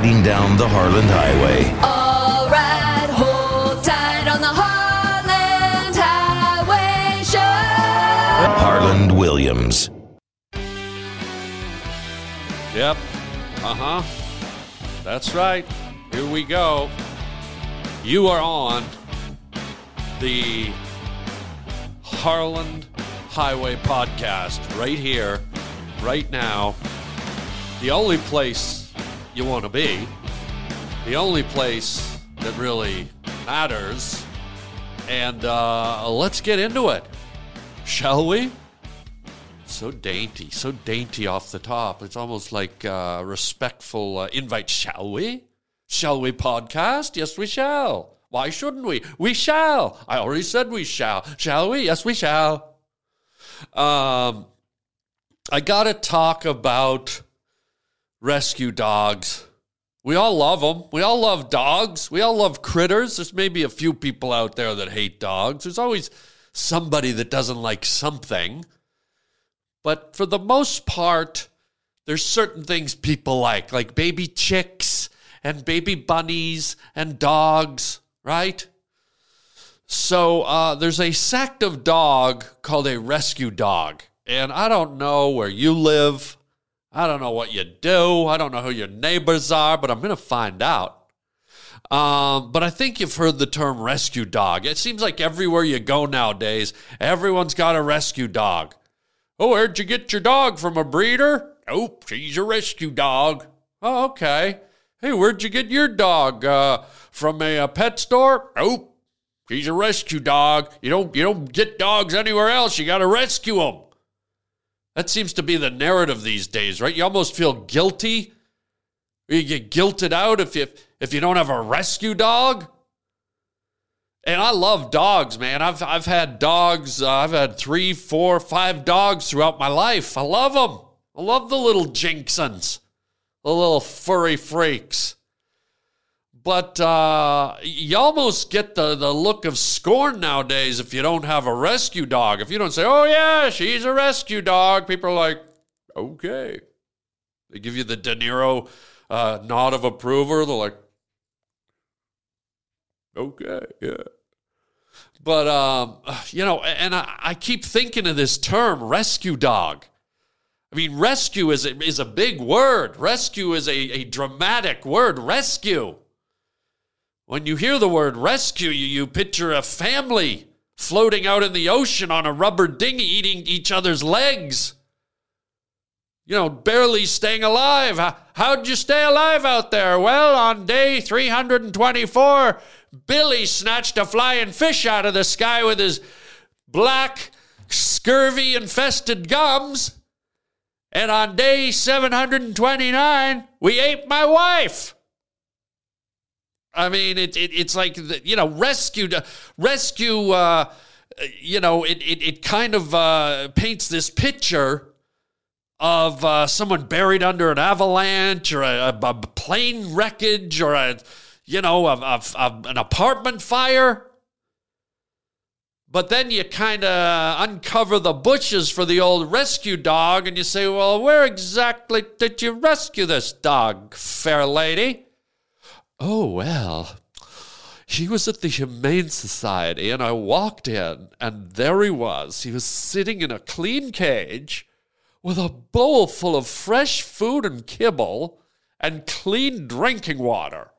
riding down the Harland Highway. All right, hold tight on the Harland Highway Show. Harland Williams. Yep. Uh huh. That's right. Here we go. You are on the Harland Highway Podcast right here, right now. The only place you want to be, the only place that really matters. And uh, let's get into it, shall we? So dainty, so dainty off the top. It's almost like a respectful uh, invite. Shall we? Shall we podcast? Yes, we shall. Why shouldn't we? We shall. I already said we shall. Shall we? Yes, we shall. Um, I got to talk about rescue dogs. We all love them. We all love dogs. We all love critters. There's maybe a few people out there that hate dogs. There's always somebody that doesn't like something. But for the most part, there's certain things people like, like baby chicks and baby bunnies and dogs, right? So uh, there's a sect of dog called a rescue dog. And I don't know where you live. I don't know what you do. I don't know who your neighbors are, but I'm going to find out. Um, but I think you've heard the term rescue dog. It seems like everywhere you go nowadays, everyone's got a rescue dog. Oh, where'd you get your dog from a breeder? Oh, she's a rescue dog. Oh, okay. Hey, where'd you get your dog? Uh, from a, a pet store? Oh, she's a rescue dog. You don't you don't get dogs anywhere else. You got to rescue them. That seems to be the narrative these days, right? You almost feel guilty. You get guilted out if you if you don't have a rescue dog. And I love dogs, man. I've I've had dogs. Uh, I've had three, four, five dogs throughout my life. I love them. I love the little jinxons, the little furry freaks. But uh, you almost get the, the look of scorn nowadays if you don't have a rescue dog. If you don't say, oh, yeah, she's a rescue dog, people are like, okay. They give you the De Niro uh, nod of approval. They're like, okay, yeah. But, um, you know, and I, I keep thinking of this term, rescue dog. I mean, rescue is a, is a big word. Rescue is a, a dramatic word. Rescue. When you hear the word rescue, you, picture a family floating out in the ocean on a rubber dinghy eating each other's legs. You know, barely staying alive. How, how'd you stay alive out there? Well, on day 324, Billy snatched a flying fish out of the sky with his black, scurvy infested gums. And on day 729, we ate my wife. I mean, it, it it's like, the, you know, rescue, rescue, uh, you know, it, it, it kind of uh, paints this picture of uh, someone buried under an avalanche or a, a plane wreckage or a, you know, a, a, a, an apartment fire. But then you kind of uncover the bushes for the old rescue dog and you say, well, where exactly did you rescue this dog, fair lady? Oh, well, he was at the Humane Society and I walked in and there he was. He was sitting in a clean cage with a bowl full of fresh food and kibble and clean drinking water.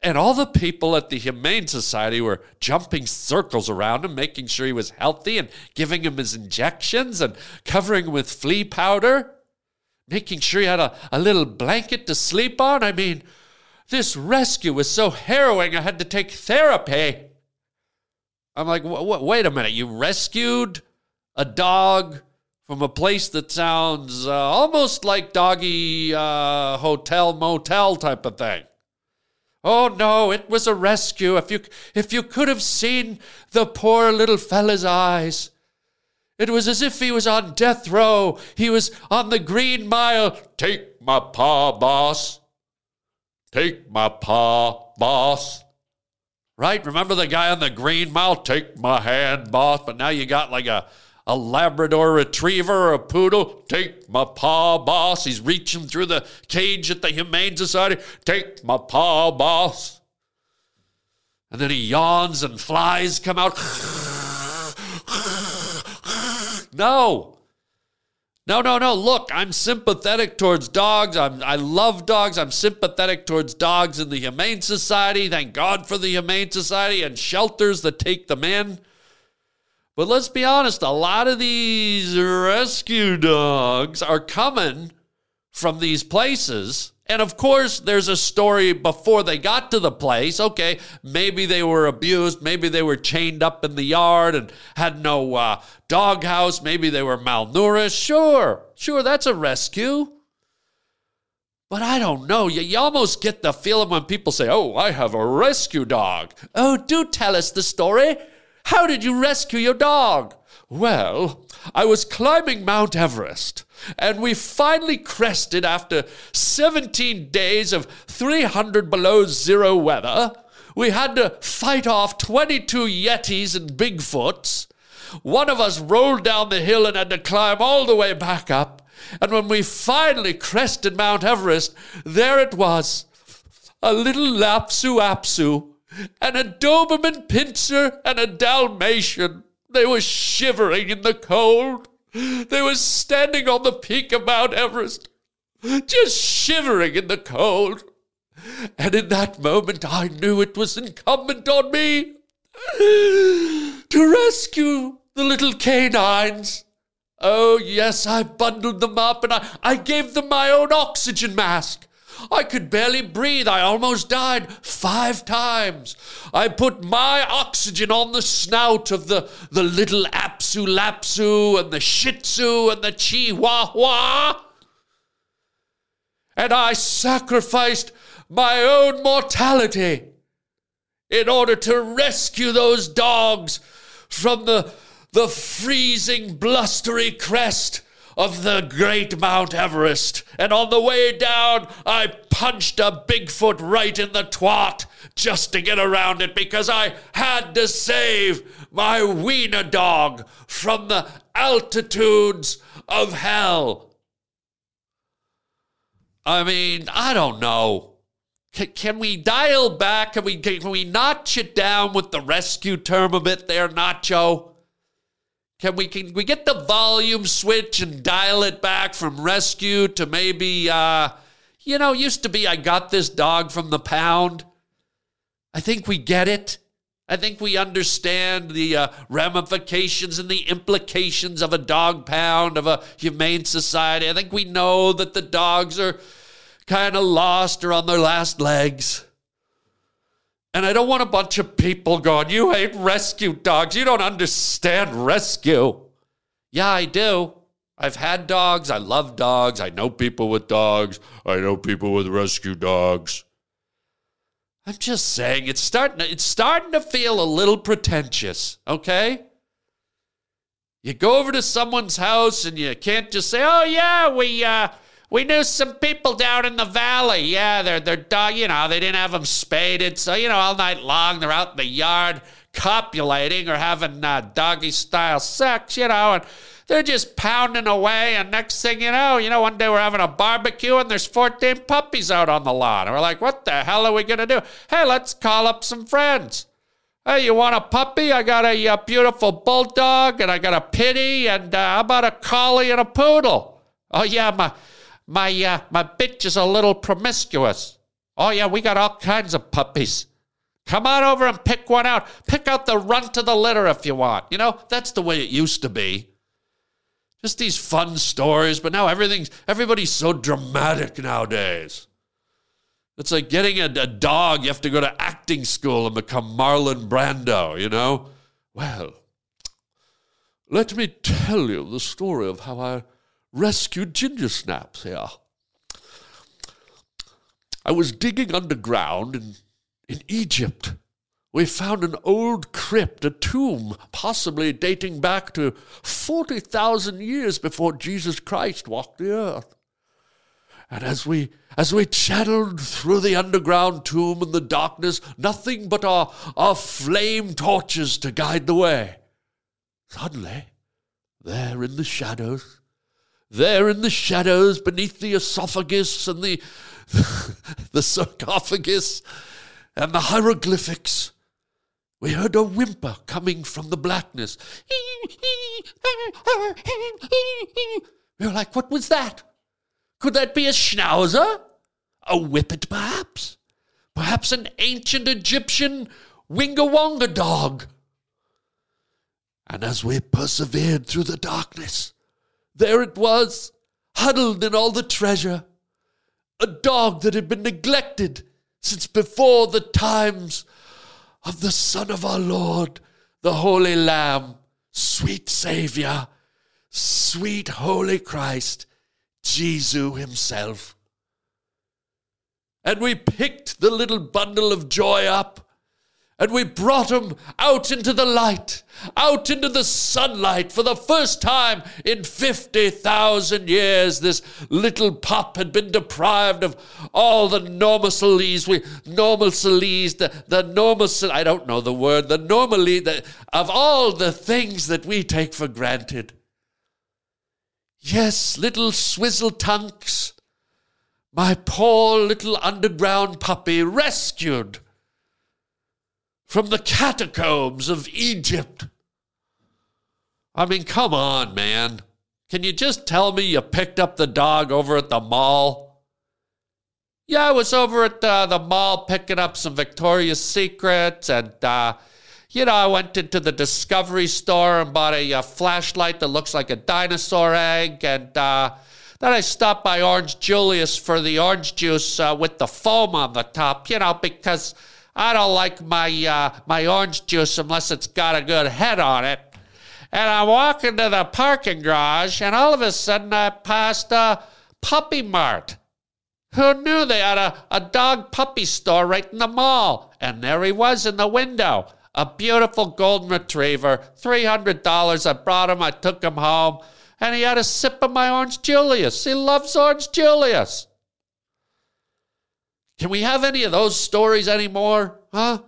And all the people at the Humane Society were jumping circles around him, making sure he was healthy and giving him his injections and covering him with flea powder, making sure he had a, a little blanket to sleep on. I mean, this rescue was so harrowing, I had to take therapy. I'm like, wait a minute, you rescued a dog from a place that sounds uh, almost like doggy uh, hotel motel type of thing. Oh no, it was a rescue. If you if you could have seen the poor little fella's eyes. It was as if he was on death row. He was on the green mile. Take my paw, boss. Take my paw, boss. Right? Remember the guy on the green mile? Take my hand, boss. But now you got like a, a Labrador retriever or a poodle. Take my paw, boss. He's reaching through the cage at the Humane Society. Take my paw, boss. And then he yawns and flies come out. no. No, no, no. Look, I'm sympathetic towards dogs. I'm, I love dogs. I'm sympathetic towards dogs in the Humane Society. Thank God for the Humane Society and shelters that take them in. But let's be honest, a lot of these rescue dogs are coming from these places. And of course, there's a story before they got to the place. Okay, maybe they were abused. Maybe they were chained up in the yard and had no uh, doghouse. Maybe they were malnourished. Sure, sure, that's a rescue. But I don't know. You, you almost get the feeling when people say, Oh, I have a rescue dog. Oh, do tell us the story. How did you rescue your dog? Well, I was climbing Mount Everest, and we finally crested after 17 days of 300 below zero weather. We had to fight off 22 Yetis and Bigfoots. One of us rolled down the hill and had to climb all the way back up. And when we finally crested Mount Everest, there it was a little Lapsu Apsu, and a Doberman Pinscher, and a Dalmatian. They were shivering in the cold. They were standing on the peak of Mount Everest, just shivering in the cold. And in that moment, I knew it was incumbent on me to rescue the little canines. Oh, yes, I bundled them up and I, I gave them my own oxygen mask. I could barely breathe. I almost died five times. I put my oxygen on the snout of the, the little Apsu Lapsu and the Shih Tzu and the Chihuahua. And I sacrificed my own mortality in order to rescue those dogs from the, the freezing, blustery crest of the great Mount Everest. And on the way down, I punched a Bigfoot right in the twat just to get around it because I had to save my wiener dog from the altitudes of hell. I mean, I don't know. Can, can we dial back? Can we, can we notch it down with the rescue term a bit there, Nacho? Can we can we get the volume switch and dial it back from rescue to maybe uh you know, used to be I got this dog from the pound. I think we get it. I think we understand the uh, ramifications and the implications of a dog pound, of a humane society. I think we know that the dogs are kind of lost or on their last legs. And I don't want a bunch of people going, You hate rescue dogs. You don't understand rescue. Yeah, I do. I've had dogs. I love dogs. I know people with dogs. I know people with rescue dogs. I'm just saying it's starting to, it's starting to feel a little pretentious, okay? You go over to someone's house and you can't just say, "Oh yeah, we uh we knew some people down in the valley. Yeah, they're they're dog. You know, they didn't have them spaded, so you know, all night long they're out in the yard copulating or having uh, doggy style sex. You know, and they're just pounding away. And next thing you know, you know, one day we're having a barbecue and there's 14 puppies out on the lawn. And we're like, what the hell are we gonna do? Hey, let's call up some friends. Hey, you want a puppy? I got a, a beautiful bulldog and I got a pitty and uh, how about a collie and a poodle? Oh yeah, my my uh, my bitch is a little promiscuous. Oh yeah, we got all kinds of puppies. Come on over and pick one out. Pick out the runt of the litter if you want. You know, that's the way it used to be. Just these fun stories, but now everything's everybody's so dramatic nowadays. It's like getting a, a dog. You have to go to acting school and become Marlon Brando, you know? Well, let me tell you the story of how I rescued ginger snaps here. I was digging underground in, in Egypt. We found an old crypt, a tomb, possibly dating back to 40,000 years before Jesus Christ walked the earth. And as we as we channeled through the underground tomb in the darkness, nothing but our, our flame torches to guide the way. Suddenly, there in the shadows, there in the shadows beneath the esophagus and the, the sarcophagus and the hieroglyphics, we heard a whimper coming from the blackness. We were like, what was that? Could that be a schnauzer? A whippet, perhaps? Perhaps an ancient Egyptian Wingawonga dog? And as we persevered through the darkness, there it was, huddled in all the treasure, a dog that had been neglected since before the times of the Son of our Lord, the Holy Lamb, sweet Savior, sweet Holy Christ, Jesus Himself. And we picked the little bundle of joy up and we brought him out into the light, out into the sunlight for the first time in 50,000 years. This little pup had been deprived of all the normalcies, we, normalcies, the, the normal, I don't know the word, the normally, the, of all the things that we take for granted. Yes, little swizzle tunks, my poor little underground puppy rescued from the catacombs of Egypt. I mean, come on, man. Can you just tell me you picked up the dog over at the mall? Yeah, I was over at uh, the mall picking up some Victoria's Secrets, and, uh, you know, I went into the Discovery store and bought a, a uh, flashlight that looks like a dinosaur egg, and uh, then I stopped by Orange Julius for the orange juice uh, with the foam on the top, you know, because I don't like my uh, my orange juice unless it's got a good head on it. And I walk into the parking garage, and all of a sudden I passed a puppy mart. Who knew they had a, a dog puppy store right in the mall? And there he was in the window. A beautiful golden retriever, $300. I brought him, I took him home, and he had a sip of my Orange Julius. He loves Orange Julius. Can we have any of those stories anymore? Huh?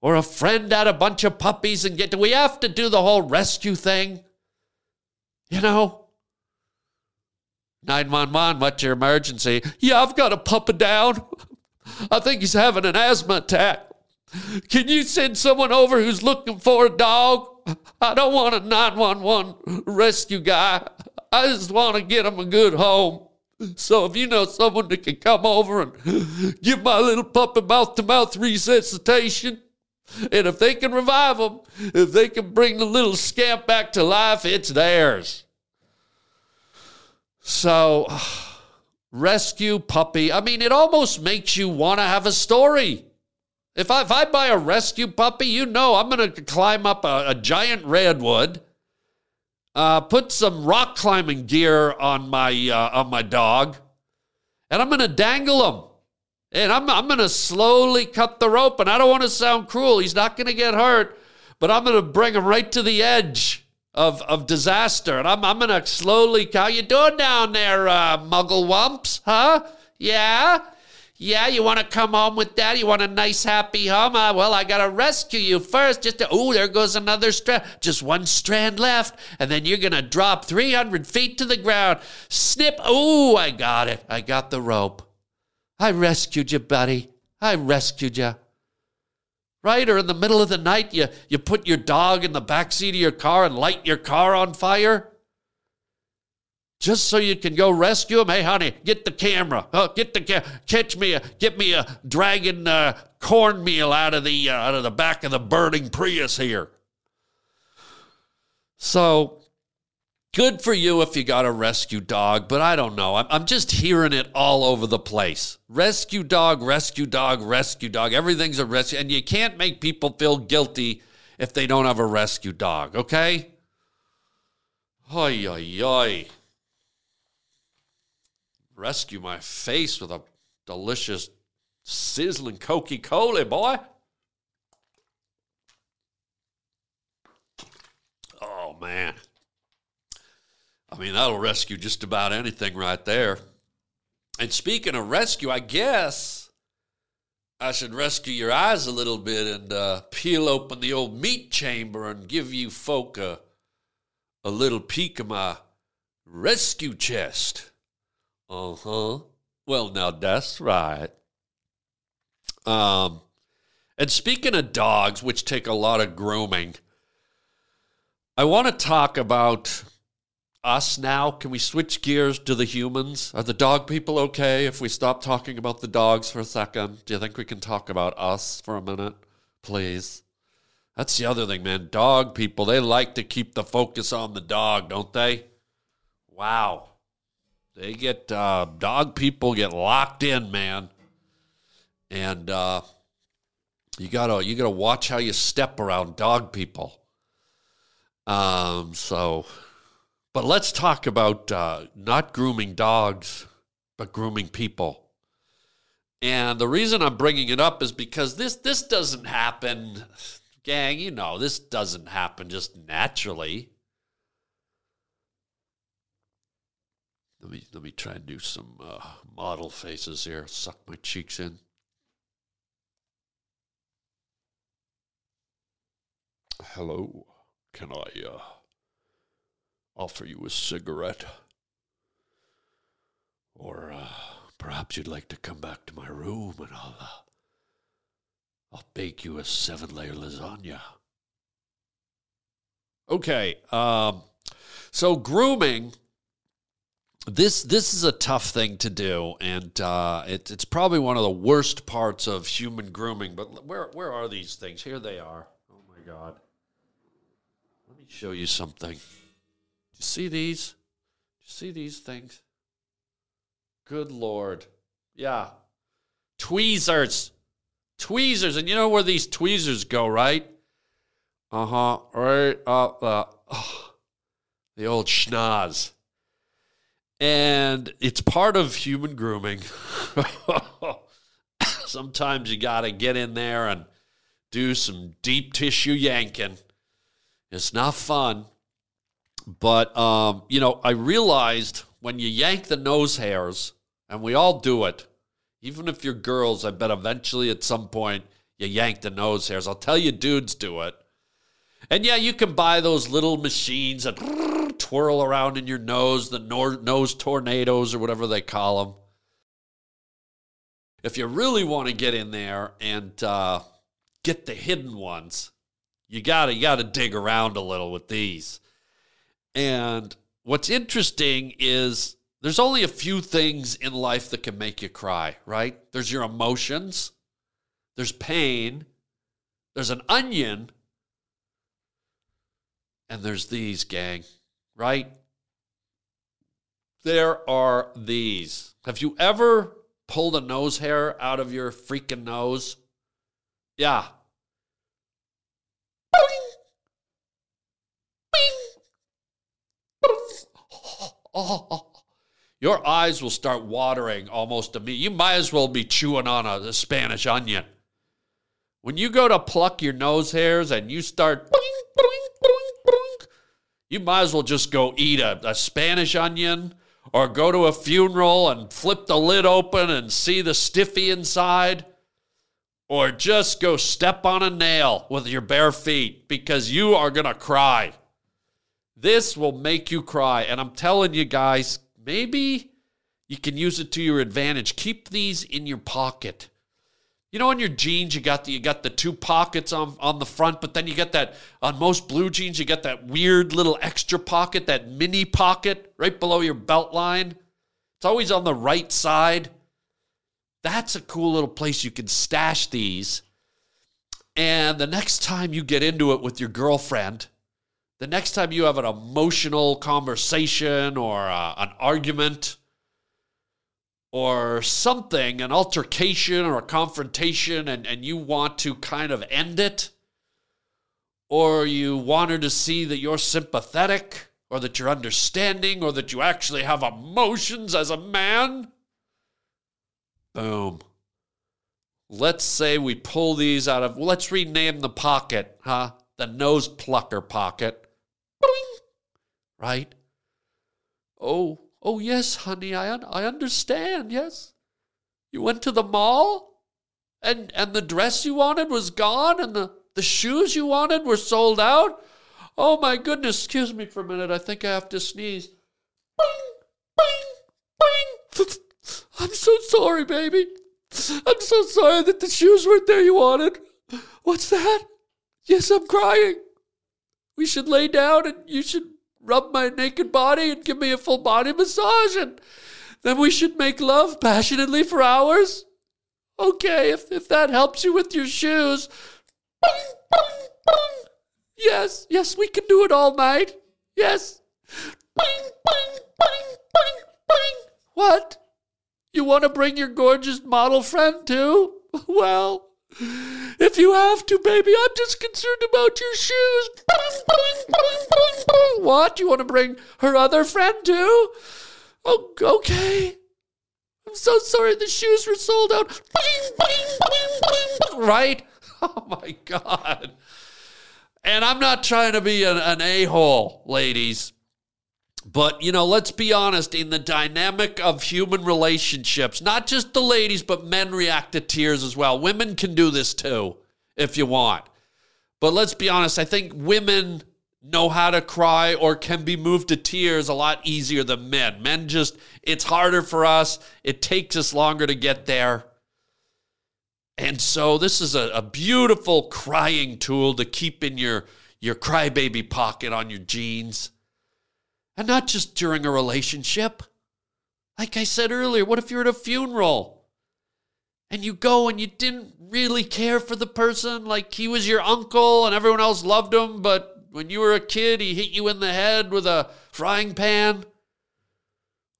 Or a friend had a bunch of puppies and get. Do we have to do the whole rescue thing? You know? 911, what's your emergency? Yeah, I've got a puppy down. I think he's having an asthma attack. Can you send someone over who's looking for a dog? I don't want a 911 rescue guy. I just want to get him a good home. So if you know someone that can come over and give my little puppy mouth to mouth resuscitation, and if they can revive him, if they can bring the little scamp back to life, it's theirs. So, rescue puppy. I mean, it almost makes you want to have a story. If I, if I buy a rescue puppy, you know I'm going to climb up a, a giant redwood uh, put some rock climbing gear on my uh, on my dog, and I'm going to dangle him. And I'm, I'm going to slowly cut the rope. And I don't want to sound cruel. He's not going to get hurt, but I'm going to bring him right to the edge of, of disaster. And I'm, I'm going to slowly, how you doing down there, uh, muggle wumps? Huh? Yeah? Yeah, you want to come home with dad? You want a nice, happy home? Uh, well, I got to rescue you first. Just oh, there goes another strand. Just one strand left. And then you're going to drop 300 feet to the ground. Snip. Oh, I got it. I got the rope. I rescued you, buddy. I rescued you. Right? Or in the middle of the night, you, you put your dog in the back seat of your car and light your car on fire just so you can go rescue him. Hey, honey, get the camera. Oh, get the ca- catch me a get me a dragon uh, cornmeal out of the uh, out of the back of the burning Prius here. So good for you if you got a rescue dog, but I don't know. I'm, I'm just hearing it all over the place. Rescue dog, rescue dog, rescue dog. Everything's a rescue, and you can't make people feel guilty if they don't have a rescue dog. Okay. Oi, oi, oi rescue my face with a delicious, sizzling Coca Cola, boy. Oh, man. I mean, that'll rescue just about anything right there. And speaking of rescue, I guess I should rescue your eyes a little bit and uh, peel open the old meat chamber and give you folk a, a little peek of my rescue chest. Uh huh. Well, now that's right. Um, and speaking of dogs, which take a lot of grooming, I want to talk about us now. Can we switch gears to the humans? Are the dog people okay if we stop talking about the dogs for a second? Do you think we can talk about us for a minute, please? That's the other thing, man. Dog people, they like to keep the focus on the dog, don't they? Wow. They get, uh, dog people get locked in, man. And, uh, you gotta, you gotta watch how you step around dog people. Um, so, but let's talk about, uh, not grooming dogs, but grooming people. And the reason I'm bringing it up is because this, this doesn't happen gang, you know, this doesn't happen just naturally. Let me let me try and do some uh, model faces here. Suck my cheeks in. Hello, can I uh, offer you a cigarette? Or uh, perhaps you'd like to come back to my room and I'll uh, I'll bake you a seven layer lasagna. Okay, um, so grooming. This this is a tough thing to do, and uh, it, it's probably one of the worst parts of human grooming. But where where are these things? Here they are. Oh my God! Let me show you something. Do you see these? Do you see these things? Good Lord! Yeah, tweezers tweezers, and you know where these tweezers go, right? Uh huh. Right up uh, oh, the old schnoz. And it's part of human grooming. Sometimes you got to get in there and do some deep tissue yanking. It's not fun. But, um, you know, I realized when you yank the nose hairs, and we all do it, even if you're girls, I bet eventually at some point you yank the nose hairs. I'll tell you, dudes do it. And yeah, you can buy those little machines that twirl around in your nose, the nose tornadoes or whatever they call them. If you really want to get in there and uh, get the hidden ones, you gotta you gotta dig around a little with these. And what's interesting is there's only a few things in life that can make you cry, right? There's your emotions, there's pain, there's an onion, and there's these, gang, right? There are these. Have you ever pulled a nose hair out of your freaking nose? Yeah. Your eyes will start watering almost immediately. You might as well be chewing on a, a, Spanish onion. When you go to pluck your nose hairs and you start, you might as well just go eat a, a Spanish onion or go to a funeral and flip the lid open and see the stiffy inside. Or just go step on a nail with your bare feet because you are going to cry. This will make you cry. And I'm telling you guys, maybe you can use it to your advantage. Keep these in your pocket. You know, on your jeans, you got the you got the two pockets on on the front, but then you get that on most blue jeans, you get that weird little extra pocket, that mini pocket right below your belt line. It's always on the right side. That's a cool little place you can stash these. And the next time you get into it with your girlfriend, the next time you have an emotional conversation or uh, an argument or something, an altercation or a confrontation, and, and you want to kind of end it, or you want her to see that you're sympathetic, or that you're understanding, or that you actually have emotions as a man, boom. Let's say we pull these out of, let's rename the pocket, huh? The nose plucker pocket right? Oh, oh yes, honey, I un- I understand. Yes, you went to the mall, and and the dress you wanted was gone, and the the shoes you wanted were sold out. Oh my goodness, excuse me for a minute. I think I have to sneeze. Bing, bing, bing. I'm so sorry, baby. I'm so sorry that the shoes weren't there you wanted. What's that? Yes, I'm crying. We should lay down and you should rub my naked body and give me a full body massage and then we should make love passionately for hours. Okay, if, if that helps you with your shoes. Yes, yes, we can do it all night. Yes. What? You want to bring your gorgeous model friend too? Well, if you have to, baby, I'm just concerned about your shoes. What? You want to bring her other friend too? Oh, okay. I'm so sorry the shoes were sold out. Right? Oh my God. And I'm not trying to be an, an a hole, ladies. But, you know, let's be honest, in the dynamic of human relationships, not just the ladies, but men react to tears as well. Women can do this too, if you want. But let's be honest, I think women know how to cry or can be moved to tears a lot easier than men. Men just, it's harder for us, it takes us longer to get there. And so this is a, a beautiful crying tool to keep in your, your crybaby pocket on your jeans. And not just during a relationship. Like I said earlier, what if you're at a funeral and you go and you didn't really care for the person? Like he was your uncle and everyone else loved him, but when you were a kid, he hit you in the head with a frying pan?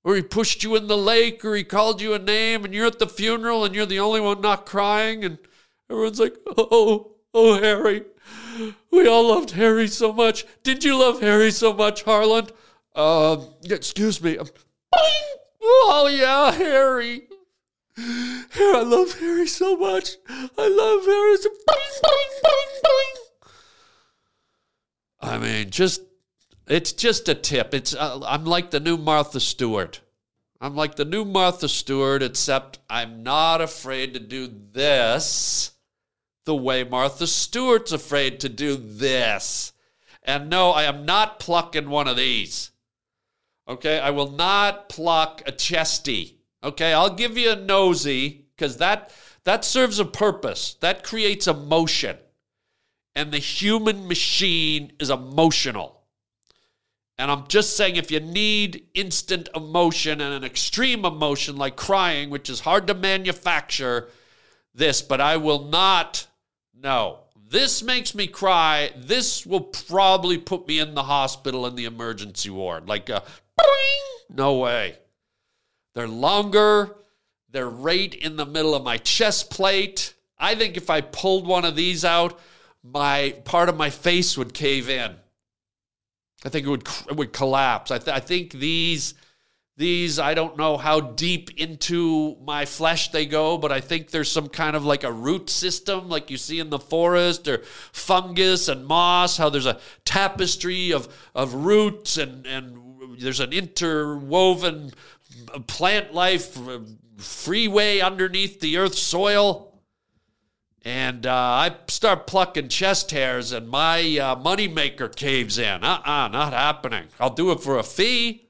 or he pushed you in the lake, or he called you a name, and you're at the funeral and you're the only one not crying, and everyone's like, oh, oh, Harry. We all loved Harry so much. Did you love Harry so much, Harland? Uh, excuse me. Oh, yeah, Harry. Harry, I love Harry so much. I love Harry so I mean, just it's just a tip. It's uh, I'm like the new Martha Stewart. I'm like the new Martha Stewart, except I'm not afraid to do this the way Martha Stewart's afraid to do this. And no, I am not plucking one of these. Okay, I will not pluck a chesty. Okay, I'll give you a nosy because that that serves a purpose. That creates emotion. And the human machine is emotional. And I'm just saying, if you need instant emotion and an extreme emotion like crying, which is hard to manufacture, this, but I will not. No, this makes me cry. This will probably put me in the hospital in the emergency ward. Like, a, no way. They're longer. They're right in the middle of my chest plate. I think if I pulled one of these out, my part of my face would cave in. I think it would it would collapse. I, th- I think these these I don't know how deep into my flesh they go, but I think there's some kind of like a root system, like you see in the forest, or fungus and moss. How there's a tapestry of of roots and and there's an interwoven plant life freeway underneath the earth's soil and uh, I start plucking chest hairs, and my uh, moneymaker caves in. Uh uh-uh, uh not happening. I'll do it for a fee.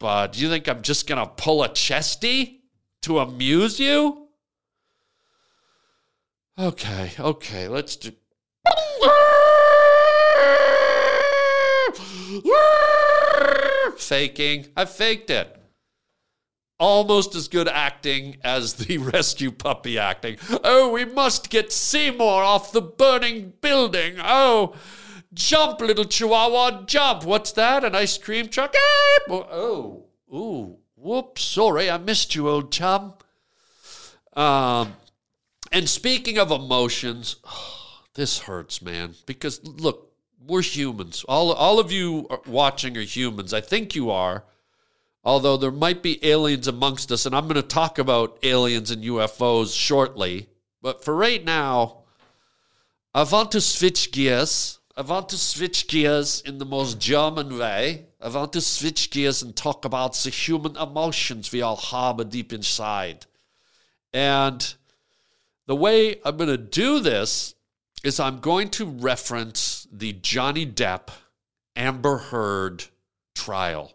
But do you think I'm just going to pull a chesty to amuse you? Okay, okay, let's do. Faking. I faked it almost as good acting as the rescue puppy acting. Oh, we must get Seymour off the burning building. Oh, jump, little chihuahua, jump. What's that? An ice cream truck? Oh, ooh, whoops, sorry, I missed you, old chum. Um, and speaking of emotions, oh, this hurts, man, because look, we're humans. All, all of you watching are humans. I think you are although there might be aliens amongst us, and I'm going to talk about aliens and UFOs shortly. But for right now, I want to switch gears. I want to switch gears in the most German way. I want to switch gears and talk about the human emotions we all harbor deep inside. And the way I'm going to do this is I'm going to reference the Johnny Depp Amber Heard trial.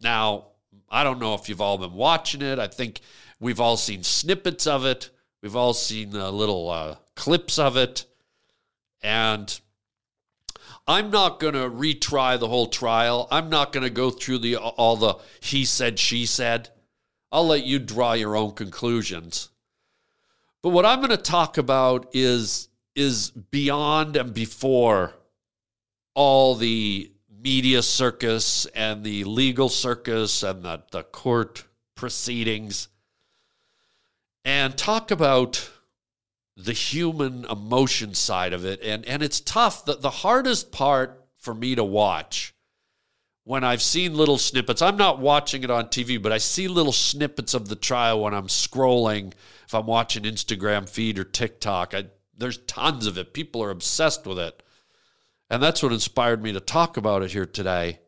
Now, I don't know if you've all been watching it. I think we've all seen snippets of it. We've all seen uh, little uh, clips of it. And I'm not going to retry the whole trial. I'm not going to go through the all the he said she said. I'll let you draw your own conclusions. But what I'm going to talk about is is beyond and before all the media circus and the legal circus and the, the court proceedings and talk about the human emotion side of it. And, and it's tough. The, the hardest part for me to watch when I've seen little snippets, I'm not watching it on TV, but I see little snippets of the trial when I'm scrolling, if I'm watching Instagram feed or TikTok. I, there's tons of it. People are obsessed with it. And that's what inspired me to talk about it here today.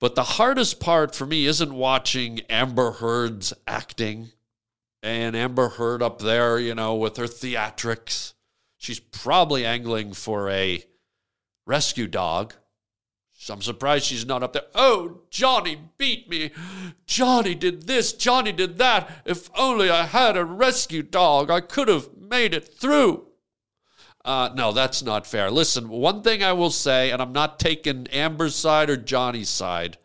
But the hardest part for me isn't watching Amber Heard's acting and Amber Heard up there, you know, with her theatrics. She's probably angling for a rescue dog. I'm surprised she's not up there. Oh, Johnny beat me. Johnny did this. Johnny did that. If only I had a rescue dog, I could have made it through. Uh, no, that's not fair. Listen, one thing I will say, and I'm not taking Amber's side or Johnny's side.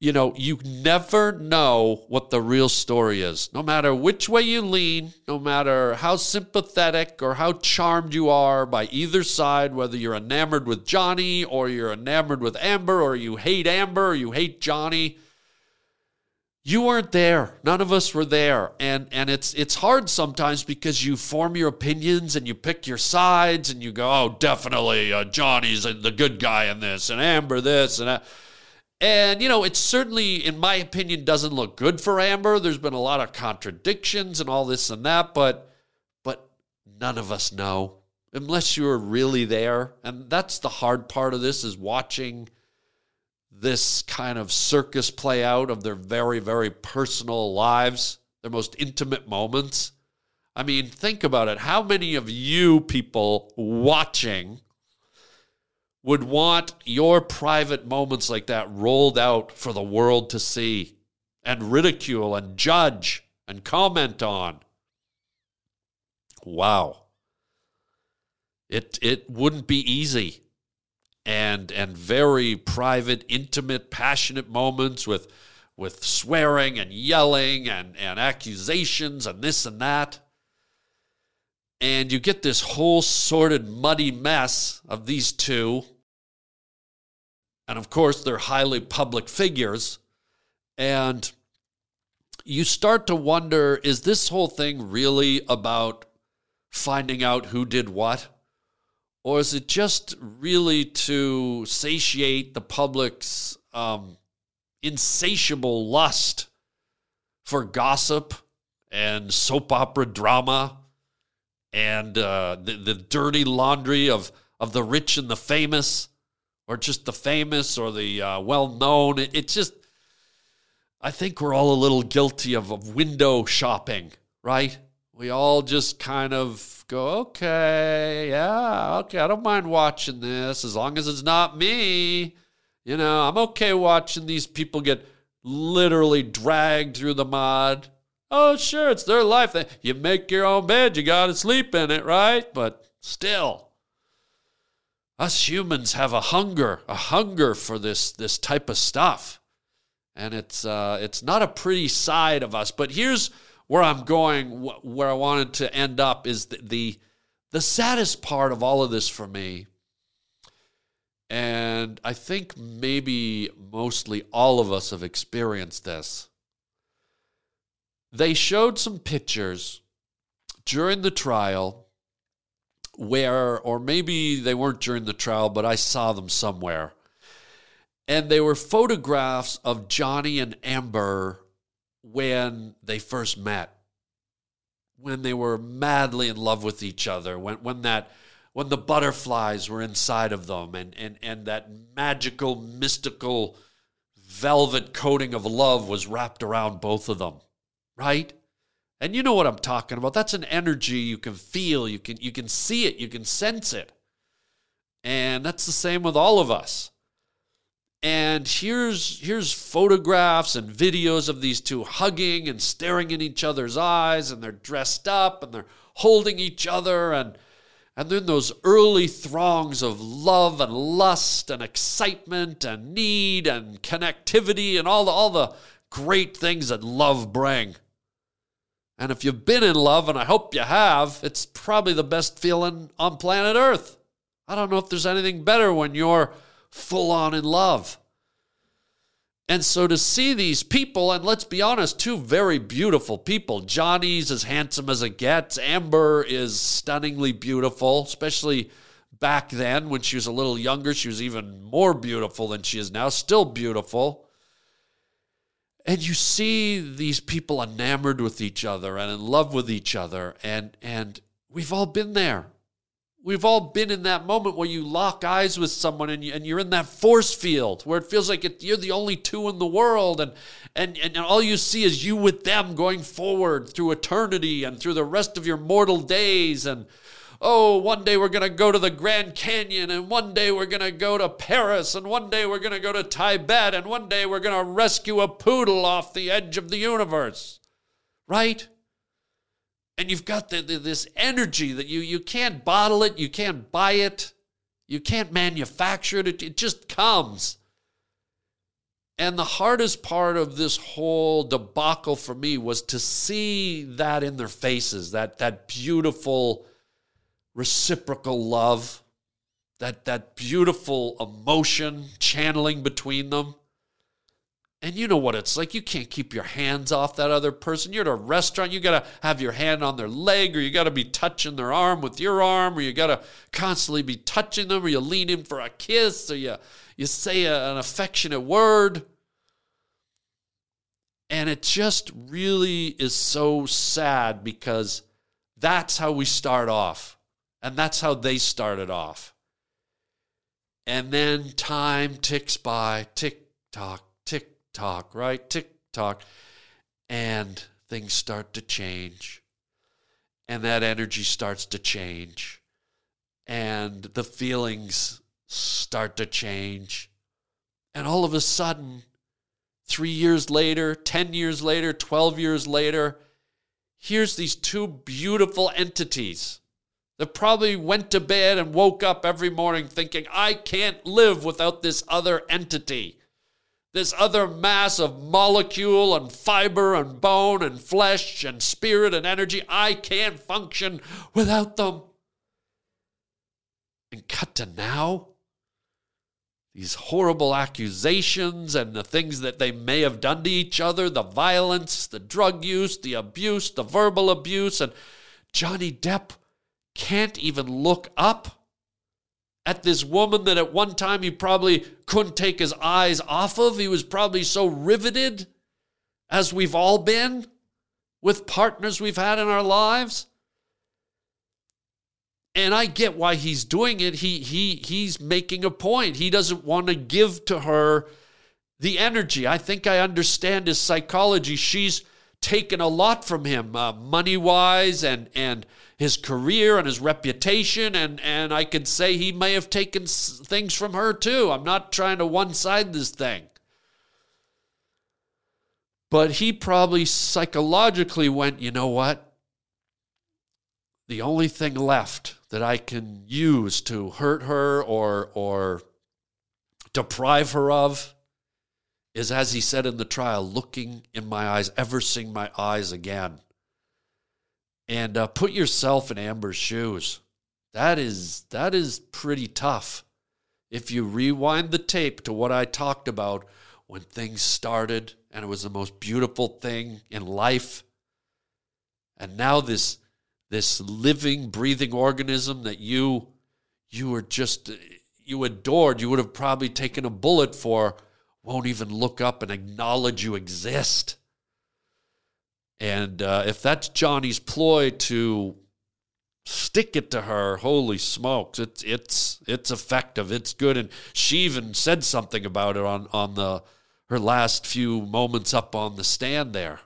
You know, you never know what the real story is. No matter which way you lean, no matter how sympathetic or how charmed you are by either side, whether you're enamored with Johnny or you're enamored with Amber or you hate Amber or you hate Johnny, you weren't there. None of us were there. And and it's it's hard sometimes because you form your opinions and you pick your sides and you go oh definitely uh, johnny's the good guy in this and amber this and that. And you know it certainly in my opinion doesn't look good for amber. There's been a lot of contradictions and all this and that but but none of us know. Unless you're really there. And that's the hard part of this is watching this kind of circus play out of their very, very personal lives, their most intimate moments. I mean, think about it. How many of you people watching would want your private moments like that rolled out for the world to see and ridicule and judge and comment on? Wow. It, it wouldn't be easy and and very private, intimate, passionate moments with with swearing and yelling and, and accusations and this and that. And you get this whole sordid, muddy mess of these two. And of course, they're highly public figures. And you start to wonder is this whole thing really about finding out who did what? Or is it just really to satiate the public's um, insatiable lust for gossip and soap opera drama and uh, the, the dirty laundry of, of the rich and the famous, or just the famous or the uh, well known? It, it just, I think we're all a little guilty of, of window shopping, right? We all just kind of go, okay, yeah, okay, I don't mind watching this as long as it's not me. You know, I'm okay watching these people get literally dragged through the mud. Oh, sure, it's their life. You make your own bed, you got to sleep in it, right? But still, us humans have a hunger, a hunger for this this type of stuff. And it's uh, it's not a pretty side of us. But here's where I'm going, where I wanted to end up is the, the, the saddest part of all of this for me. And I think maybe mostly all of us have experienced this. They showed some pictures during the trial where, or maybe they weren't during the trial, but I saw them somewhere. And they were photographs of Johnny and Amber when they first met, when they were madly in love with each other, when, when that when the butterflies were inside of them and, and, and that magical, mystical velvet coating of love was wrapped around both of them, right? And you know what I'm talking about. That's an energy you can feel, you can you can see it, you can sense it. And that's the same with all of us. And here's here's photographs and videos of these two hugging and staring in each other's eyes and they're dressed up and they're holding each other and and then those early throngs of love and lust and excitement and need and connectivity and all the all the great things that love bring. And if you've been in love, and I hope you have, it's probably the best feeling on planet Earth. I don't know if there's anything better when you're full on in love. And so to see these people, and let's be honest, two very beautiful people. Johnny's as handsome as it gets. Amber is stunningly beautiful, especially back then when she was a little younger. She was even more beautiful than she is now, still beautiful. And you see these people enamored with each other and in love with each other. And, and we've all been there. We've all been in that moment where you lock eyes with someone and, you, you're in that force field where it feels like it, you're the only two in the world, and, and, and all you see is you with them going forward through eternity and through the rest of your mortal days. And oh, one day we're going to go to the Grand Canyon, and one day we're going to go to Paris, and one day we're going to go to Tibet, and one day we're going to rescue a poodle off the edge of the universe. Right? And you've got the, the, this energy that you you can't bottle it, you can't buy it, you can't manufacture it. It, it just comes. And the hardest part of this whole debacle for me was to see that in their faces, that that beautiful reciprocal love, that that beautiful emotion channeling between them. And you know what it's like. You can't keep your hands off that other person. You're at a restaurant, you got to have your hand on their leg, or you got to be touching their arm with your arm, or you got to constantly be touching them, or you lean in for a kiss, or you, you say a, an affectionate word. And it just really is so sad because that's how we start off. And that's how they started off. And then time ticks by, tick tock, tock, right? Tick tock. And things start to change. And that energy starts to change. And the feelings start to change. And all of a sudden, three years later, 10 years later, 12 years later, here's these two beautiful entities that probably went to bed and woke up every morning thinking, I can't live without this other entity this other mass of molecule and fiber and bone and flesh and spirit and energy. I can't function without them. And cut to now, these horrible accusations and the things that they may have done to each other the violence, the drug use, the abuse, the verbal abuse. And Johnny Depp can't even look up at this woman that at one time he probably couldn't take his eyes off of. He was probably so riveted, as we've all been with partners we've had in our lives. And I get why he's doing it. He he he's making a point. He doesn't want to give to her the energy. I think I understand his psychology. She's taken a lot from him, uh, money wise, and and his career and his reputation. And, and I could say he may have taken things from her too. I'm not trying to one side this thing. But he probably psychologically went, you know what? The only thing left that I can use to hurt her or, or deprive her of is, as he said in the trial, looking in my eyes, ever seeing my eyes again and uh, put yourself in Amber's shoes. That is that is pretty tough. If you rewind the tape to what I talked about when things started and it was the most beautiful thing in life, and now this this living, breathing organism that you you were just you adored, you would have probably taken a bullet for, won't even look up and acknowledge you exist. And uh, if that's Johnny's ploy to stick it to her, holy smokes, it's it's it's effective. It's good. And she even said something about it on on the her last few moments up on the stand there.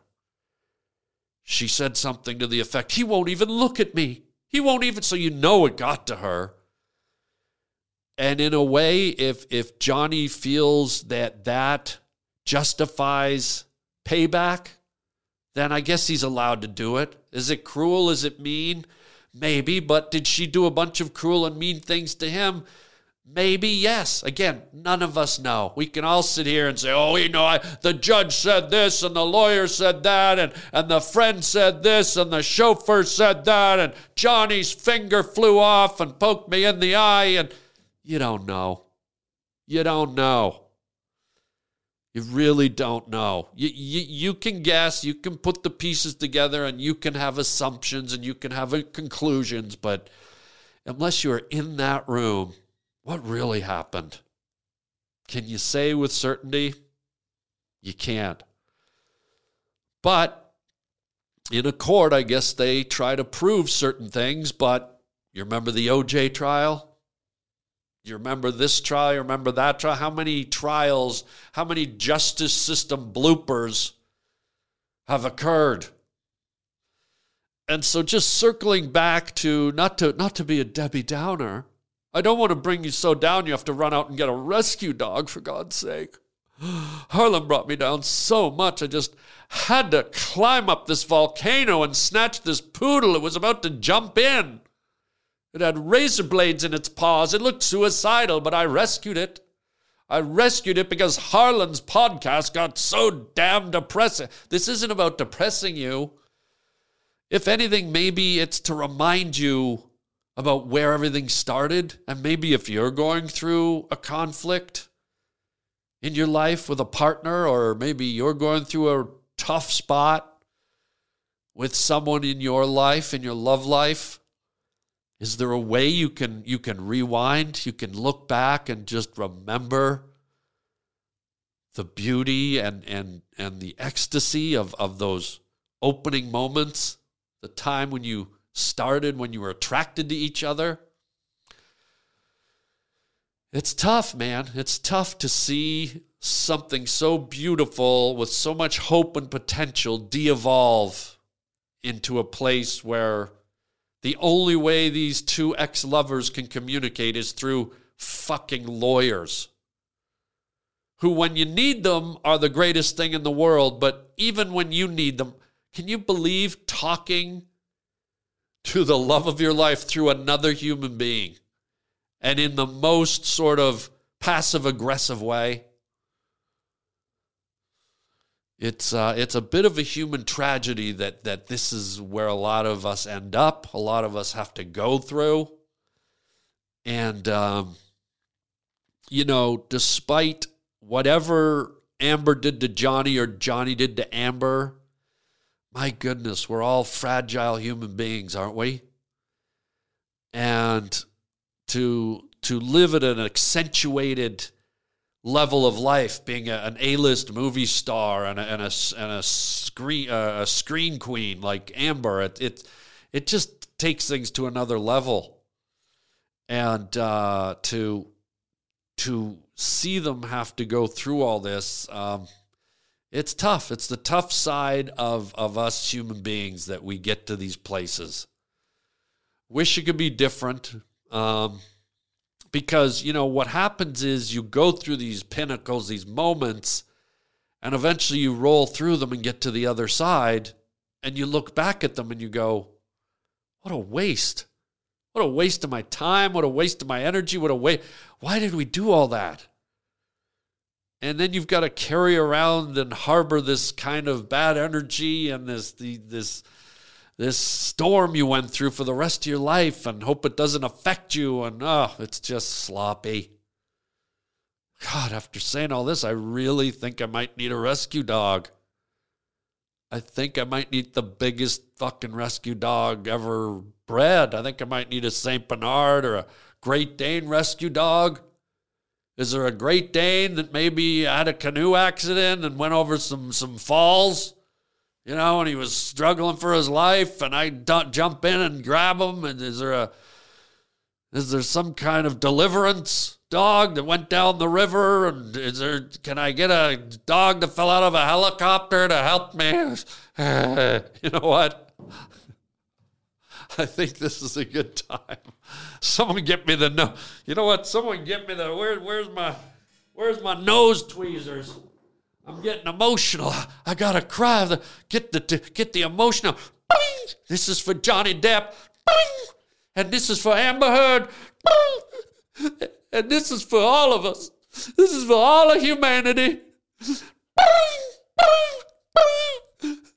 She said something to the effect, he won't even look at me. He won't even so you know it got to her. And in a way, if if Johnny feels that that justifies payback, then I guess he's allowed to do it. Is it cruel? Is it mean? Maybe, but did she do a bunch of cruel and mean things to him? Maybe yes. Again, none of us know. We can all sit here and say, "Oh, you know, I, the judge said this, and the lawyer said that, and and the friend said this, and the chauffeur said that, and Johnny's finger flew off and poked me in the eye." And you don't know. You don't know. You really don't know. You, you, you can guess, you can put the pieces together, and you can have assumptions and you can have conclusions, but unless you're in that room, what really happened? Can you say with certainty? You can't. But in a court, I guess they try to prove certain things, but you remember the OJ trial? You remember this trial, you remember that trial. How many trials, how many justice system bloopers have occurred? And so just circling back to not to not to be a Debbie Downer. I don't want to bring you so down you have to run out and get a rescue dog for God's sake. Harland brought me down so much I just had to climb up this volcano and snatch this poodle. It was about to jump in. It had razor blades in its paws. It looked suicidal, but I rescued it. I rescued it because Harland's podcast got so damn depressing. This isn't about depressing you. If anything, maybe it's to remind you about where everything started. And maybe if you're going through a conflict in your life with a partner, or maybe you're going through a tough spot with someone in your life, in your love life, is there a way you can you can rewind, you can look back and just remember the beauty and and and the ecstasy of of those opening moments, the time when you started, when you were attracted to each other? It's tough, man. It's tough to see something so beautiful with so much hope and potential de evolve into a place where the only way these two ex lovers can communicate is through fucking lawyers. Who, when you need them, are the greatest thing in the world, but even when you need them, can you believe talking to the love of your life through another human being and in the most sort of passive aggressive way? It's uh, it's a bit of a human tragedy that that this is where a lot of us end up. A lot of us have to go through, and um, you know, despite whatever Amber did to Johnny or Johnny did to Amber, my goodness, we're all fragile human beings, aren't we? And to to live at an accentuated level of life, being a, an A-list movie star and a, and a, and a screen uh, a screen queen like Amber. It, it it just takes things to another level, and uh, to to see them have to go through all this. Um, it's tough. It's the tough side of, of us human beings that we get to these places. Wish it could be different. Um, because you know what happens is you go through these pinnacles these moments and eventually you roll through them and get to the other side and you look back at them and you go what a waste. What a waste of my time. What a waste of my energy. What a waste why did we do all that? And then you've got to carry around and harbor this kind of bad energy and this the, this this storm you went through for the rest of your life and hope it doesn't affect you. And oh, it's just sloppy. God, after saying all this, I really think I might need a rescue dog. I think I might need the biggest fucking rescue dog ever bred. I think I might need a St. Bernard or a Great Dane rescue dog. Is there a Great Dane that maybe had a canoe accident and went over some, some falls? You know, and he was struggling for his life, and I jump in and grab him. And is there a is there some kind of deliverance dog that went down the river? And is there can I get a dog that fell out of a helicopter to help me? you know what? I think this is a good time. Someone get me the no. You know what? Someone get me the where, where's my where's my nose tweezers? I'm getting emotional. I gotta cry. Get the get the emotional. This is for Johnny Depp. And this is for Amber Heard. And this is for all of us. This is for all of humanity.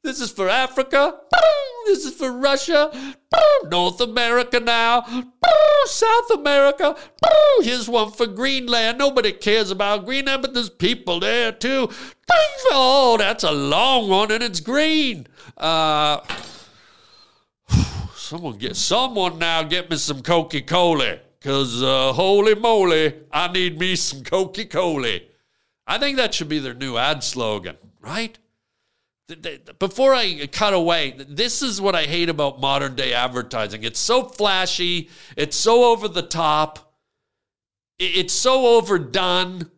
This is for Africa. This is for Russia. North America now. South America. Here's one for Greenland. Nobody cares about Greenland, but there's people there too. Oh, that's a long one and it's green. Uh, someone get someone now get me some Coca Cola. Cause uh, holy moly, I need me some Coca Cola. I think that should be their new ad slogan, right? Before I cut away, this is what I hate about modern day advertising. It's so flashy, it's so over the top, it's so overdone.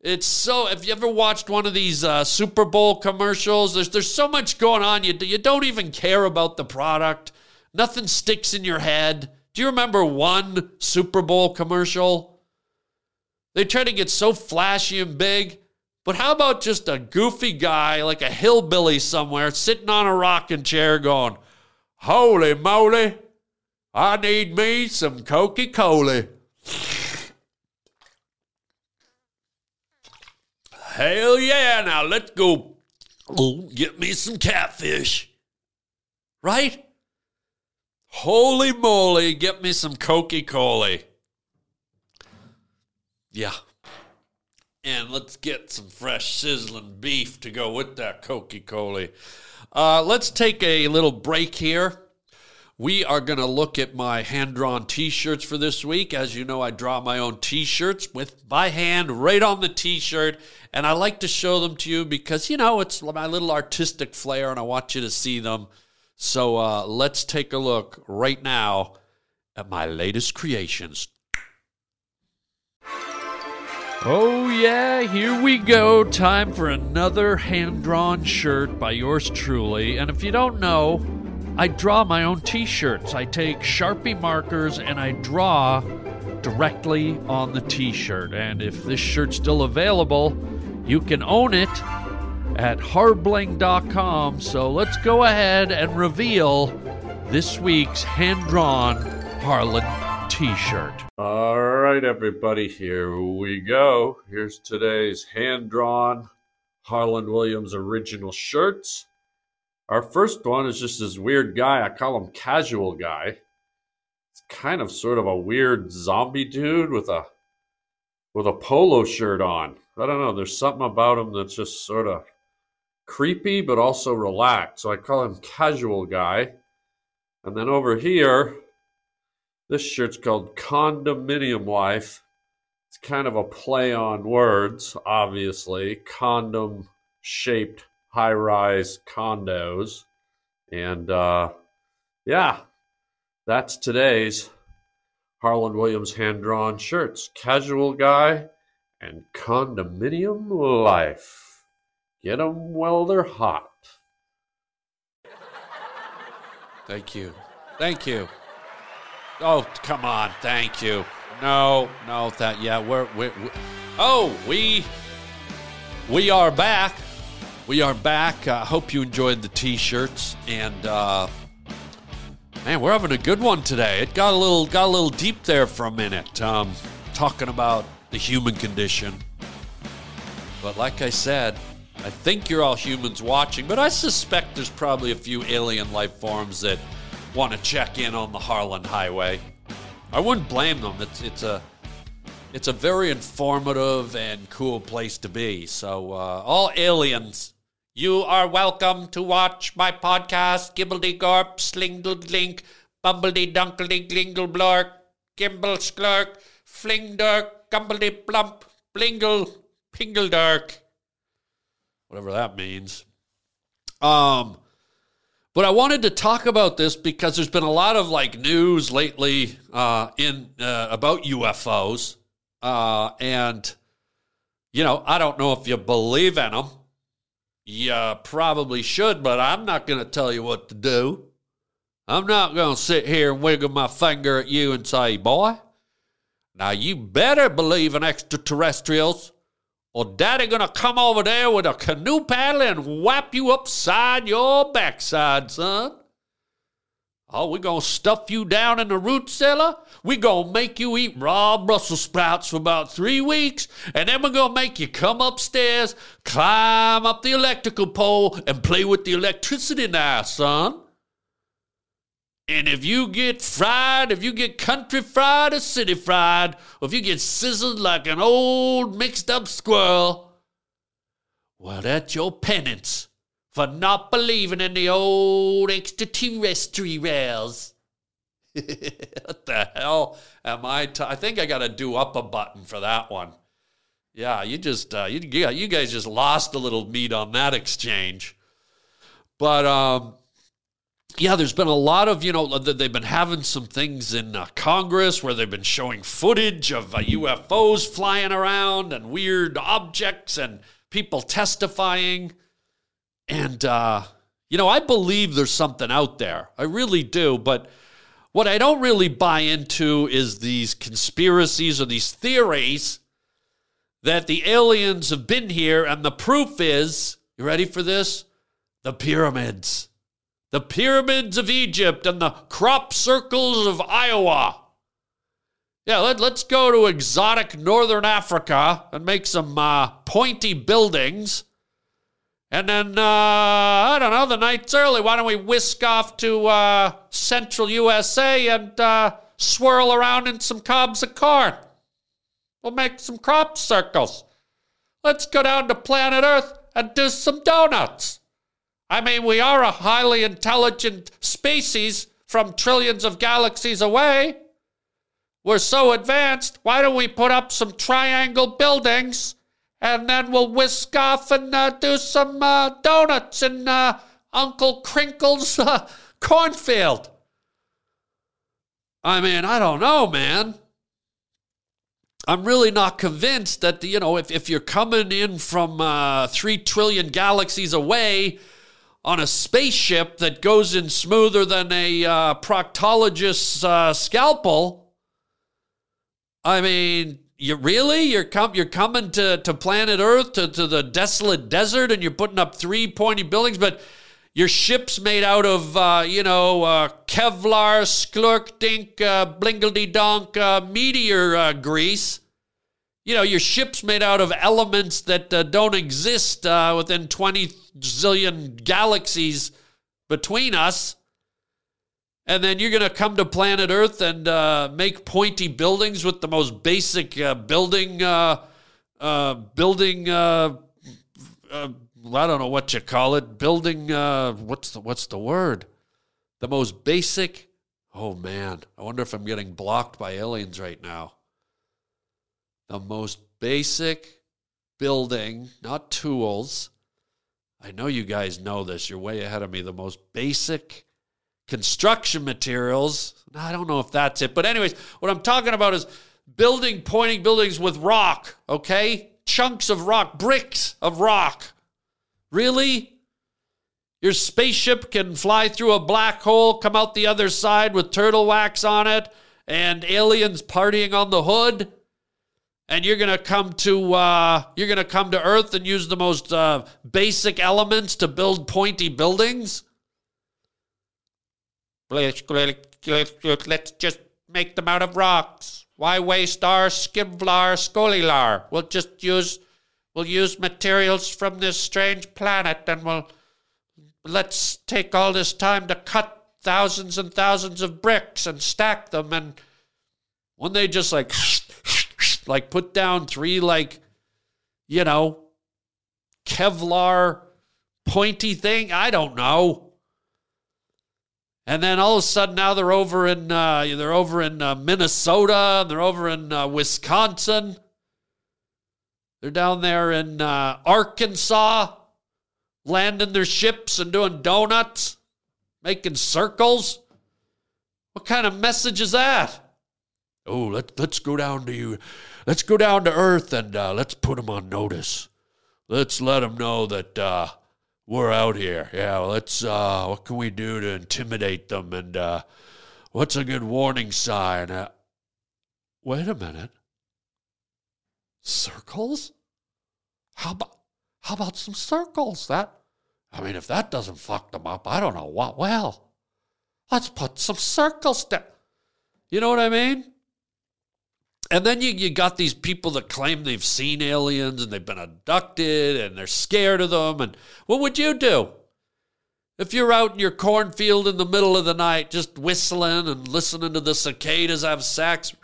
It's so. Have you ever watched one of these uh, Super Bowl commercials? There's there's so much going on. You you don't even care about the product. Nothing sticks in your head. Do you remember one Super Bowl commercial? They try to get so flashy and big, but how about just a goofy guy like a hillbilly somewhere sitting on a rocking chair going, "Holy moly, I need me some Coca Cola." Hell yeah, now let's go get me some catfish. Right? Holy moly, get me some Coca Cola. Yeah. And let's get some fresh sizzling beef to go with that Coca Cola. Uh, let's take a little break here. We are going to look at my hand drawn t shirts for this week. As you know, I draw my own t shirts with by hand right on the t shirt. And I like to show them to you because, you know, it's my little artistic flair and I want you to see them. So uh, let's take a look right now at my latest creations. Oh, yeah, here we go. Time for another hand drawn shirt by yours truly. And if you don't know, I draw my own t shirts. I take Sharpie markers and I draw directly on the t shirt. And if this shirt's still available, you can own it at harbling.com. So let's go ahead and reveal this week's hand drawn Harland t shirt. All right, everybody, here we go. Here's today's hand drawn Harland Williams original shirts. Our first one is just this weird guy. I call him Casual Guy. It's kind of sort of a weird zombie dude with a with a polo shirt on. I don't know. There's something about him that's just sort of creepy, but also relaxed. So I call him Casual Guy. And then over here, this shirt's called Condominium Life. It's kind of a play on words, obviously. Condom shaped high rise condos. And uh, yeah, that's today's Harland Williams hand drawn shirts. Casual Guy and Condominium Life. Get 'em while they're hot. Thank you. Thank you. Oh, come on. Thank you. No, no, that, yeah, we're, we we oh, we, we are back. We are back. I uh, hope you enjoyed the t-shirts and, uh, man, we're having a good one today. It got a little, got a little deep there for a minute, um, talking about the human condition. But like I said, I think you're all humans watching, but I suspect there's probably a few alien life forms that want to check in on the Harland Highway. I wouldn't blame them. It's it's a it's a very informative and cool place to be. So uh, all aliens, you are welcome to watch my podcast. Gibbledy gorp, slingdle glink, bumbledy dunkledy glingle blork, gimble sklurk, fling dark, gumbledy plump, blingle, pingle dark. Whatever that means. Um, but I wanted to talk about this because there's been a lot of like news lately uh, in uh, about UFOs, uh, and you know I don't know if you believe in them. You probably should, but I'm not going to tell you what to do. I'm not going to sit here and wiggle my finger at you and say, boy, now you better believe in extraterrestrials, or daddy to come over there with a canoe paddle and whap you upside your backside, son. Oh, going to stuff you down in the root cellar. Going to make you eat raw Brussels sprouts for about three weeks. And then we're to make you come upstairs, climb up the electrical pole, and play with the electricity now, son. And if you get fried, if you get country fried or city fried, or if you get sizzled like an old mixed up squirrel, well, that's your penance for not believing in the old extraterrestrials. what the hell am I? T- I think I got to do up a button for that one. Yeah, you just uh, you you guys just lost a little meat on that exchange. But um, yeah, there's been a lot of, you know, they've been having some things in uh, Congress where they've been showing footage of uh, UFOs flying around and weird objects and people testifying. And, uh, you know, I believe there's something out there. I really do. But what I don't really buy into is these conspiracies or these theories that the aliens have been here. And the proof is, you ready for this? The pyramids the pyramids of Egypt and the crop circles of Iowa. Yeah, let, us go to exotic northern Africa and make some uh, pointy buildings. And then, uh, I don't know, the night's early. Why don't we whisk off to uh, central USA and uh, swirl around in some cobs of corn? We'll make some crop circles. Let's go down to planet Earth and do some donuts. I mean, we are a highly intelligent species from trillions of galaxies away. We're so advanced. Why don't we put up some triangle buildings and then we'll whisk off and uh, do some uh, donuts in uh, Uncle Crinkle's uh, cornfield? I mean, I don't know, man. I'm really not convinced that, you know, if, if you're coming in from uh, three trillion galaxies away, on a spaceship that goes in smoother than a uh, proctologist's uh, scalpel. I mean, you really you're com- you're coming to, to planet Earth to, to the desolate desert and you're putting up three pointy buildings, but your ship's made out of uh, you know uh, Kevlar, sklurk dink, uh, blingledy donk uh, meteor grease you know, your ship's made out of elements that uh, don't exist uh, within 20 zillion galaxies between us. And then you're going to come to planet Earth and uh, make pointy buildings with the most basic uh, building, uh, uh, building, I don't know what you call it, building, what's the, what's the word? The most basic. Oh man, I wonder if I'm getting blocked by aliens right now the most basic building, not tools. I know you guys know this. You're way ahead of me. The most basic construction materials. I don't know if that's it. But, anyways, what I'm talking about is building, pointing buildings with rock, okay? Chunks of rock, bricks of rock. Really? Your spaceship can fly through a black hole, come out the other side with turtle wax on it, and aliens partying on the hood? And you're going to come to uh, you're going to come to earth and use the most uh, basic elements to build pointy buildings? Let's just make them out of rocks. Why waste our skivlar scolilar we'll just use we'll use materials from this strange planet and we'll let's take all this time to cut thousands and thousands of bricks and stack them and when they just like like put down three like you know Kevlar pointy thing. I don't know. And then all of a sudden now they're over in uh, they're over in uh, Minnesota. They're over in uh, Wisconsin. They're down there in uh, Arkansas, landing their ships and doing donuts, making circles. What kind of message is that? Oh, let, let's go down to you. Let's go down to Earth and uh, let's put them on notice. Let's let them know that uh, we're out here. Yeah, let's. Uh, what can we do to intimidate them? And uh, what's a good warning sign? Uh, wait a minute. Circles? How about how about some circles? That I mean, if that doesn't fuck them up, I don't know what. Well, let's put some circles down. You know what I mean? And then you, you got these people that claim they've seen aliens and they've been abducted and they're scared of them. And what would you do? If you're out in your cornfield in the middle of the night just whistling and listening to the cicadas have sex.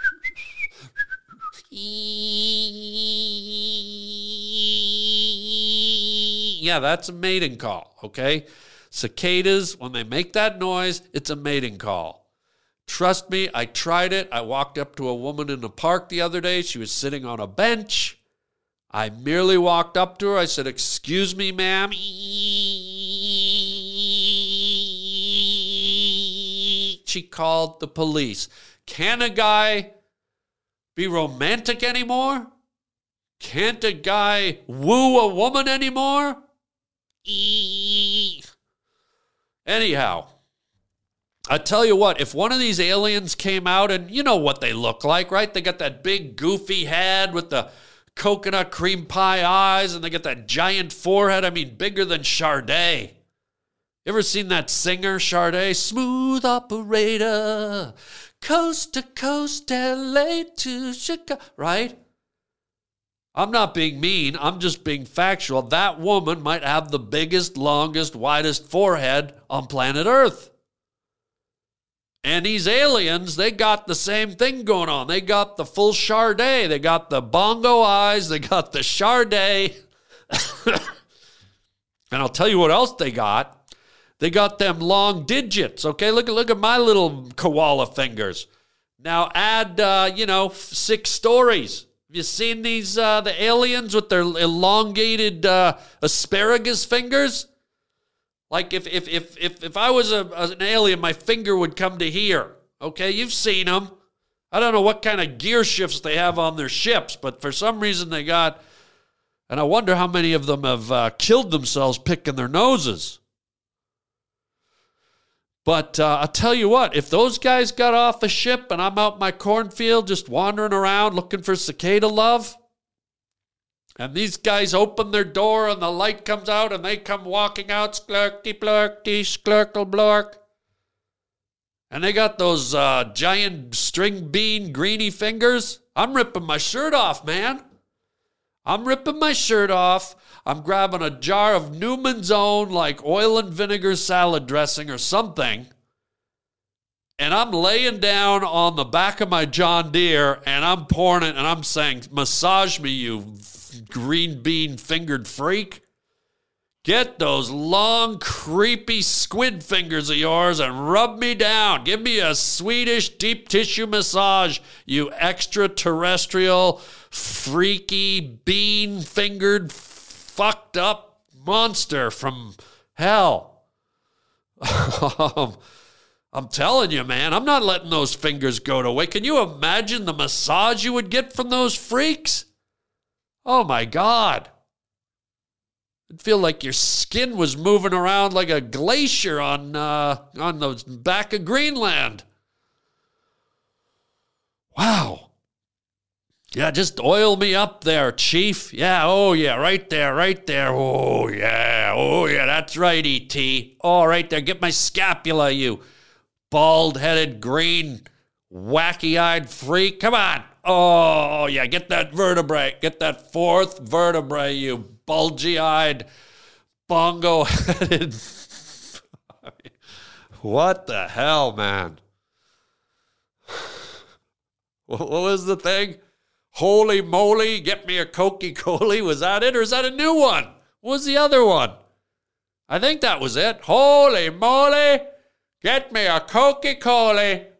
Yeah, that's a mating call, okay? Cicadas, when they make that noise, it's a mating call. Trust me, I tried it. I walked up to a woman in the park the other day. She was sitting on a bench. I merely walked up to her. I said, Excuse me, ma'am. She called the police. Can a guy be romantic anymore? Can't a guy woo a woman anymore? Anyhow, I tell you what, if one of these aliens came out and you know what they look like, right? They got that big goofy head with the coconut cream pie eyes and they got that giant forehead. I mean, bigger than Sade. You ever seen that singer, Sade? Smooth operator, coast to coast, LA to Chicago, right? I'm not being mean, I'm just being factual. That woman might have the biggest, longest, widest forehead on planet Earth. And these aliens, they got the same thing going on. They got the full Sade. They got the bongo eyes. They got the Sade. and I'll tell you what else they got. They got them long digits. Okay, look at look at my little koala fingers. Now add, uh, you know, six stories. Have you seen these uh, the aliens with their elongated uh, asparagus fingers? Like if if if if if I was a, an alien, my finger would come to here. Okay, you've seen them. I don't know what kind of gear shifts they have on their ships, but for some reason they got. And I wonder how many of them have uh, killed themselves picking their noses. But uh, I'll tell you what, if those guys got off a ship and I'm out in my cornfield just wandering around looking for cicada love, and these guys open their door and the light comes out and they come walking out, sklurky blurky, sklurkle blork. And they got those uh, giant string bean greeny fingers. I'm ripping my shirt off, man. I'm ripping my shirt off. I'm grabbing a jar of Newman's Own, like oil and vinegar salad dressing or something. And I'm laying down on the back of my John Deere and I'm pouring it and I'm saying, Massage me, you green bean fingered freak. Get those long, creepy squid fingers of yours and rub me down. Give me a Swedish deep tissue massage, you extraterrestrial, freaky, bean fingered, fucked up monster from hell. I'm telling you, man, I'm not letting those fingers go to waste. Can you imagine the massage you would get from those freaks? Oh my God. It'd feel like your skin was moving around like a glacier on uh, on the back of Greenland. Wow. Yeah, just oil me up there, Chief. Yeah, oh yeah, right there, right there. Oh yeah, oh yeah, that's right, E.T. Oh, right there. Get my scapula, you bald headed, green, wacky eyed freak. Come on. Oh yeah, get that vertebrae. Get that fourth vertebrae, you bulgy eyed, bongo headed. what the hell, man? What was the thing? Holy moly, get me a Coca Cola. Was that it? Or is that a new one? What was the other one? I think that was it. Holy moly, get me a Coca Cola.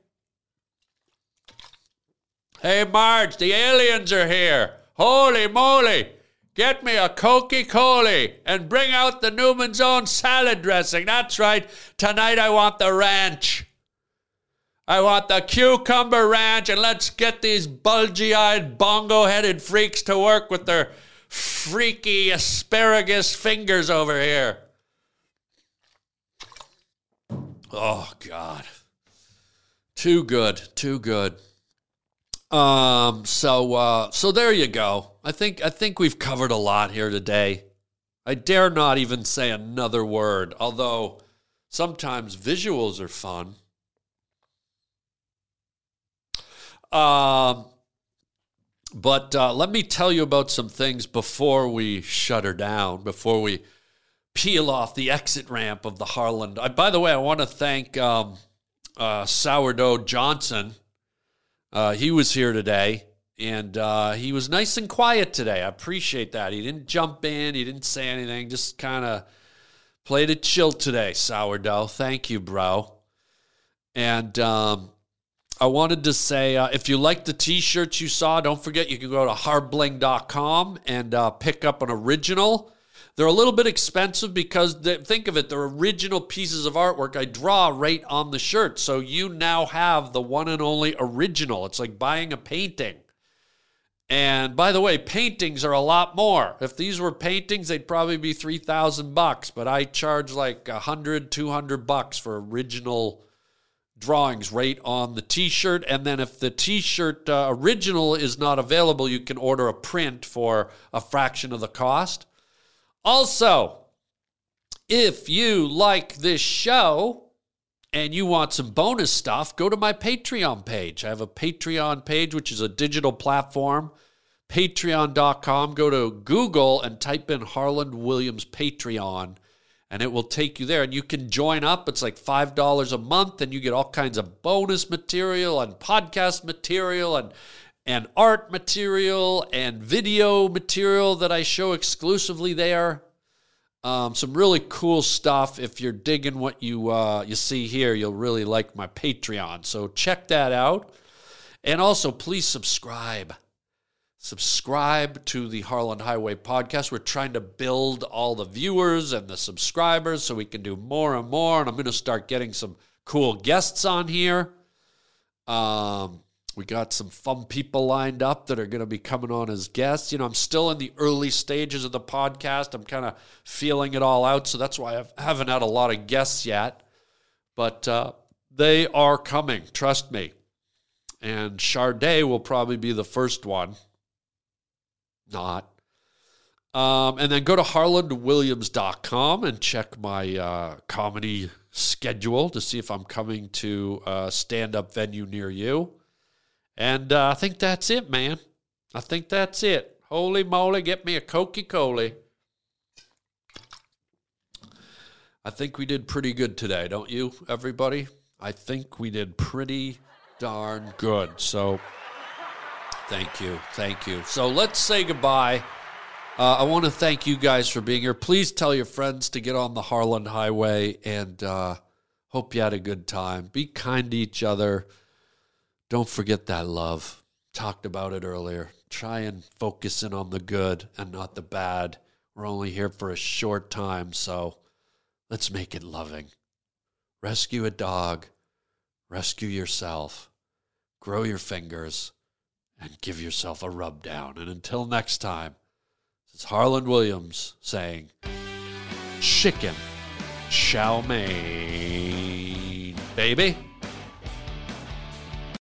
Hey, Marge, the aliens are here. Holy moly, get me a Coca Cola and bring out the Newman's Own salad dressing. That's right. Tonight I want the ranch. I want the cucumber ranch, and let's get these bulgy eyed, bongo headed freaks to work with their freaky asparagus fingers over here. Oh God. Too good. Too good. Um so uh so there you go. I think I think we've covered a lot here today. I dare not even say another word, although sometimes visuals are fun. Um but uh, let me tell you about some things before we shut her down, before we peel off the exit ramp of the Harland. I, by the way, I want to thank um, uh, Sourdough Johnson. Uh, he was here today, and uh, he was nice and quiet today. I appreciate that. He didn't jump in, he didn't say anything, just kind of played it chill today, Sourdough. Thank you, bro. And um, I wanted to say uh, if you like the t shirts you saw, don't forget you can go to hardbling.com and uh, pick up an original. They're a little bit expensive because they, think of it, they're original pieces of artwork I draw right on the shirt. So you now have the one and only original. It's like buying a painting. And by the way, paintings are a lot more. If these were paintings, they'd probably be 3000 bucks, but I charge like 100, 200 bucks for original drawings right on the t-shirt and then if the t-shirt uh, original is not available you can order a print for a fraction of the cost also if you like this show and you want some bonus stuff go to my patreon page i have a patreon page which is a digital platform patreon.com go to google and type in harland williams patreon and it will take you there. And you can join up. It's like $5 a month, and you get all kinds of bonus material and podcast material and and art material and video material that I show exclusively there. Um, some really cool stuff. If you're digging what you uh, you see here, you'll really like my Patreon. So check that out, and also please subscribe subscribe to the Harland Highway podcast. We're trying to build all the viewers and the subscribers so we can do more and more. And I'm going to start getting some cool guests on here. Um, we got some fun people lined up that are going to be coming on as guests. You know, I'm still in the early stages of the podcast. I'm kind of feeling it all out. So that's why I haven't had a lot of guests yet. But uh, they are coming, trust me. And Sade will probably be the first one not. Um, and then go to harlandwilliams.com and check my uh, comedy schedule to see if I'm coming to a stand up venue near you. And uh, I think that's it, man. I think that's it. Holy moly, get me a Coca Cola. I think we did pretty good today, don't you, everybody? I think we did pretty darn good. So. Thank you. Thank you. So let's say goodbye. Uh, I want to thank you guys for being here. Please tell your friends to get on the Harland Highway and uh, hope you had a good time. Be kind to each other. Don't forget that love. Talked about it earlier. Try and focus in on the good and not the bad. We're only here for a short time, so let's make it loving. Rescue a dog. Rescue yourself. Grow your fingers and give yourself a rub down. And until next time, this is Harland Williams saying, Chicken chow mein, baby.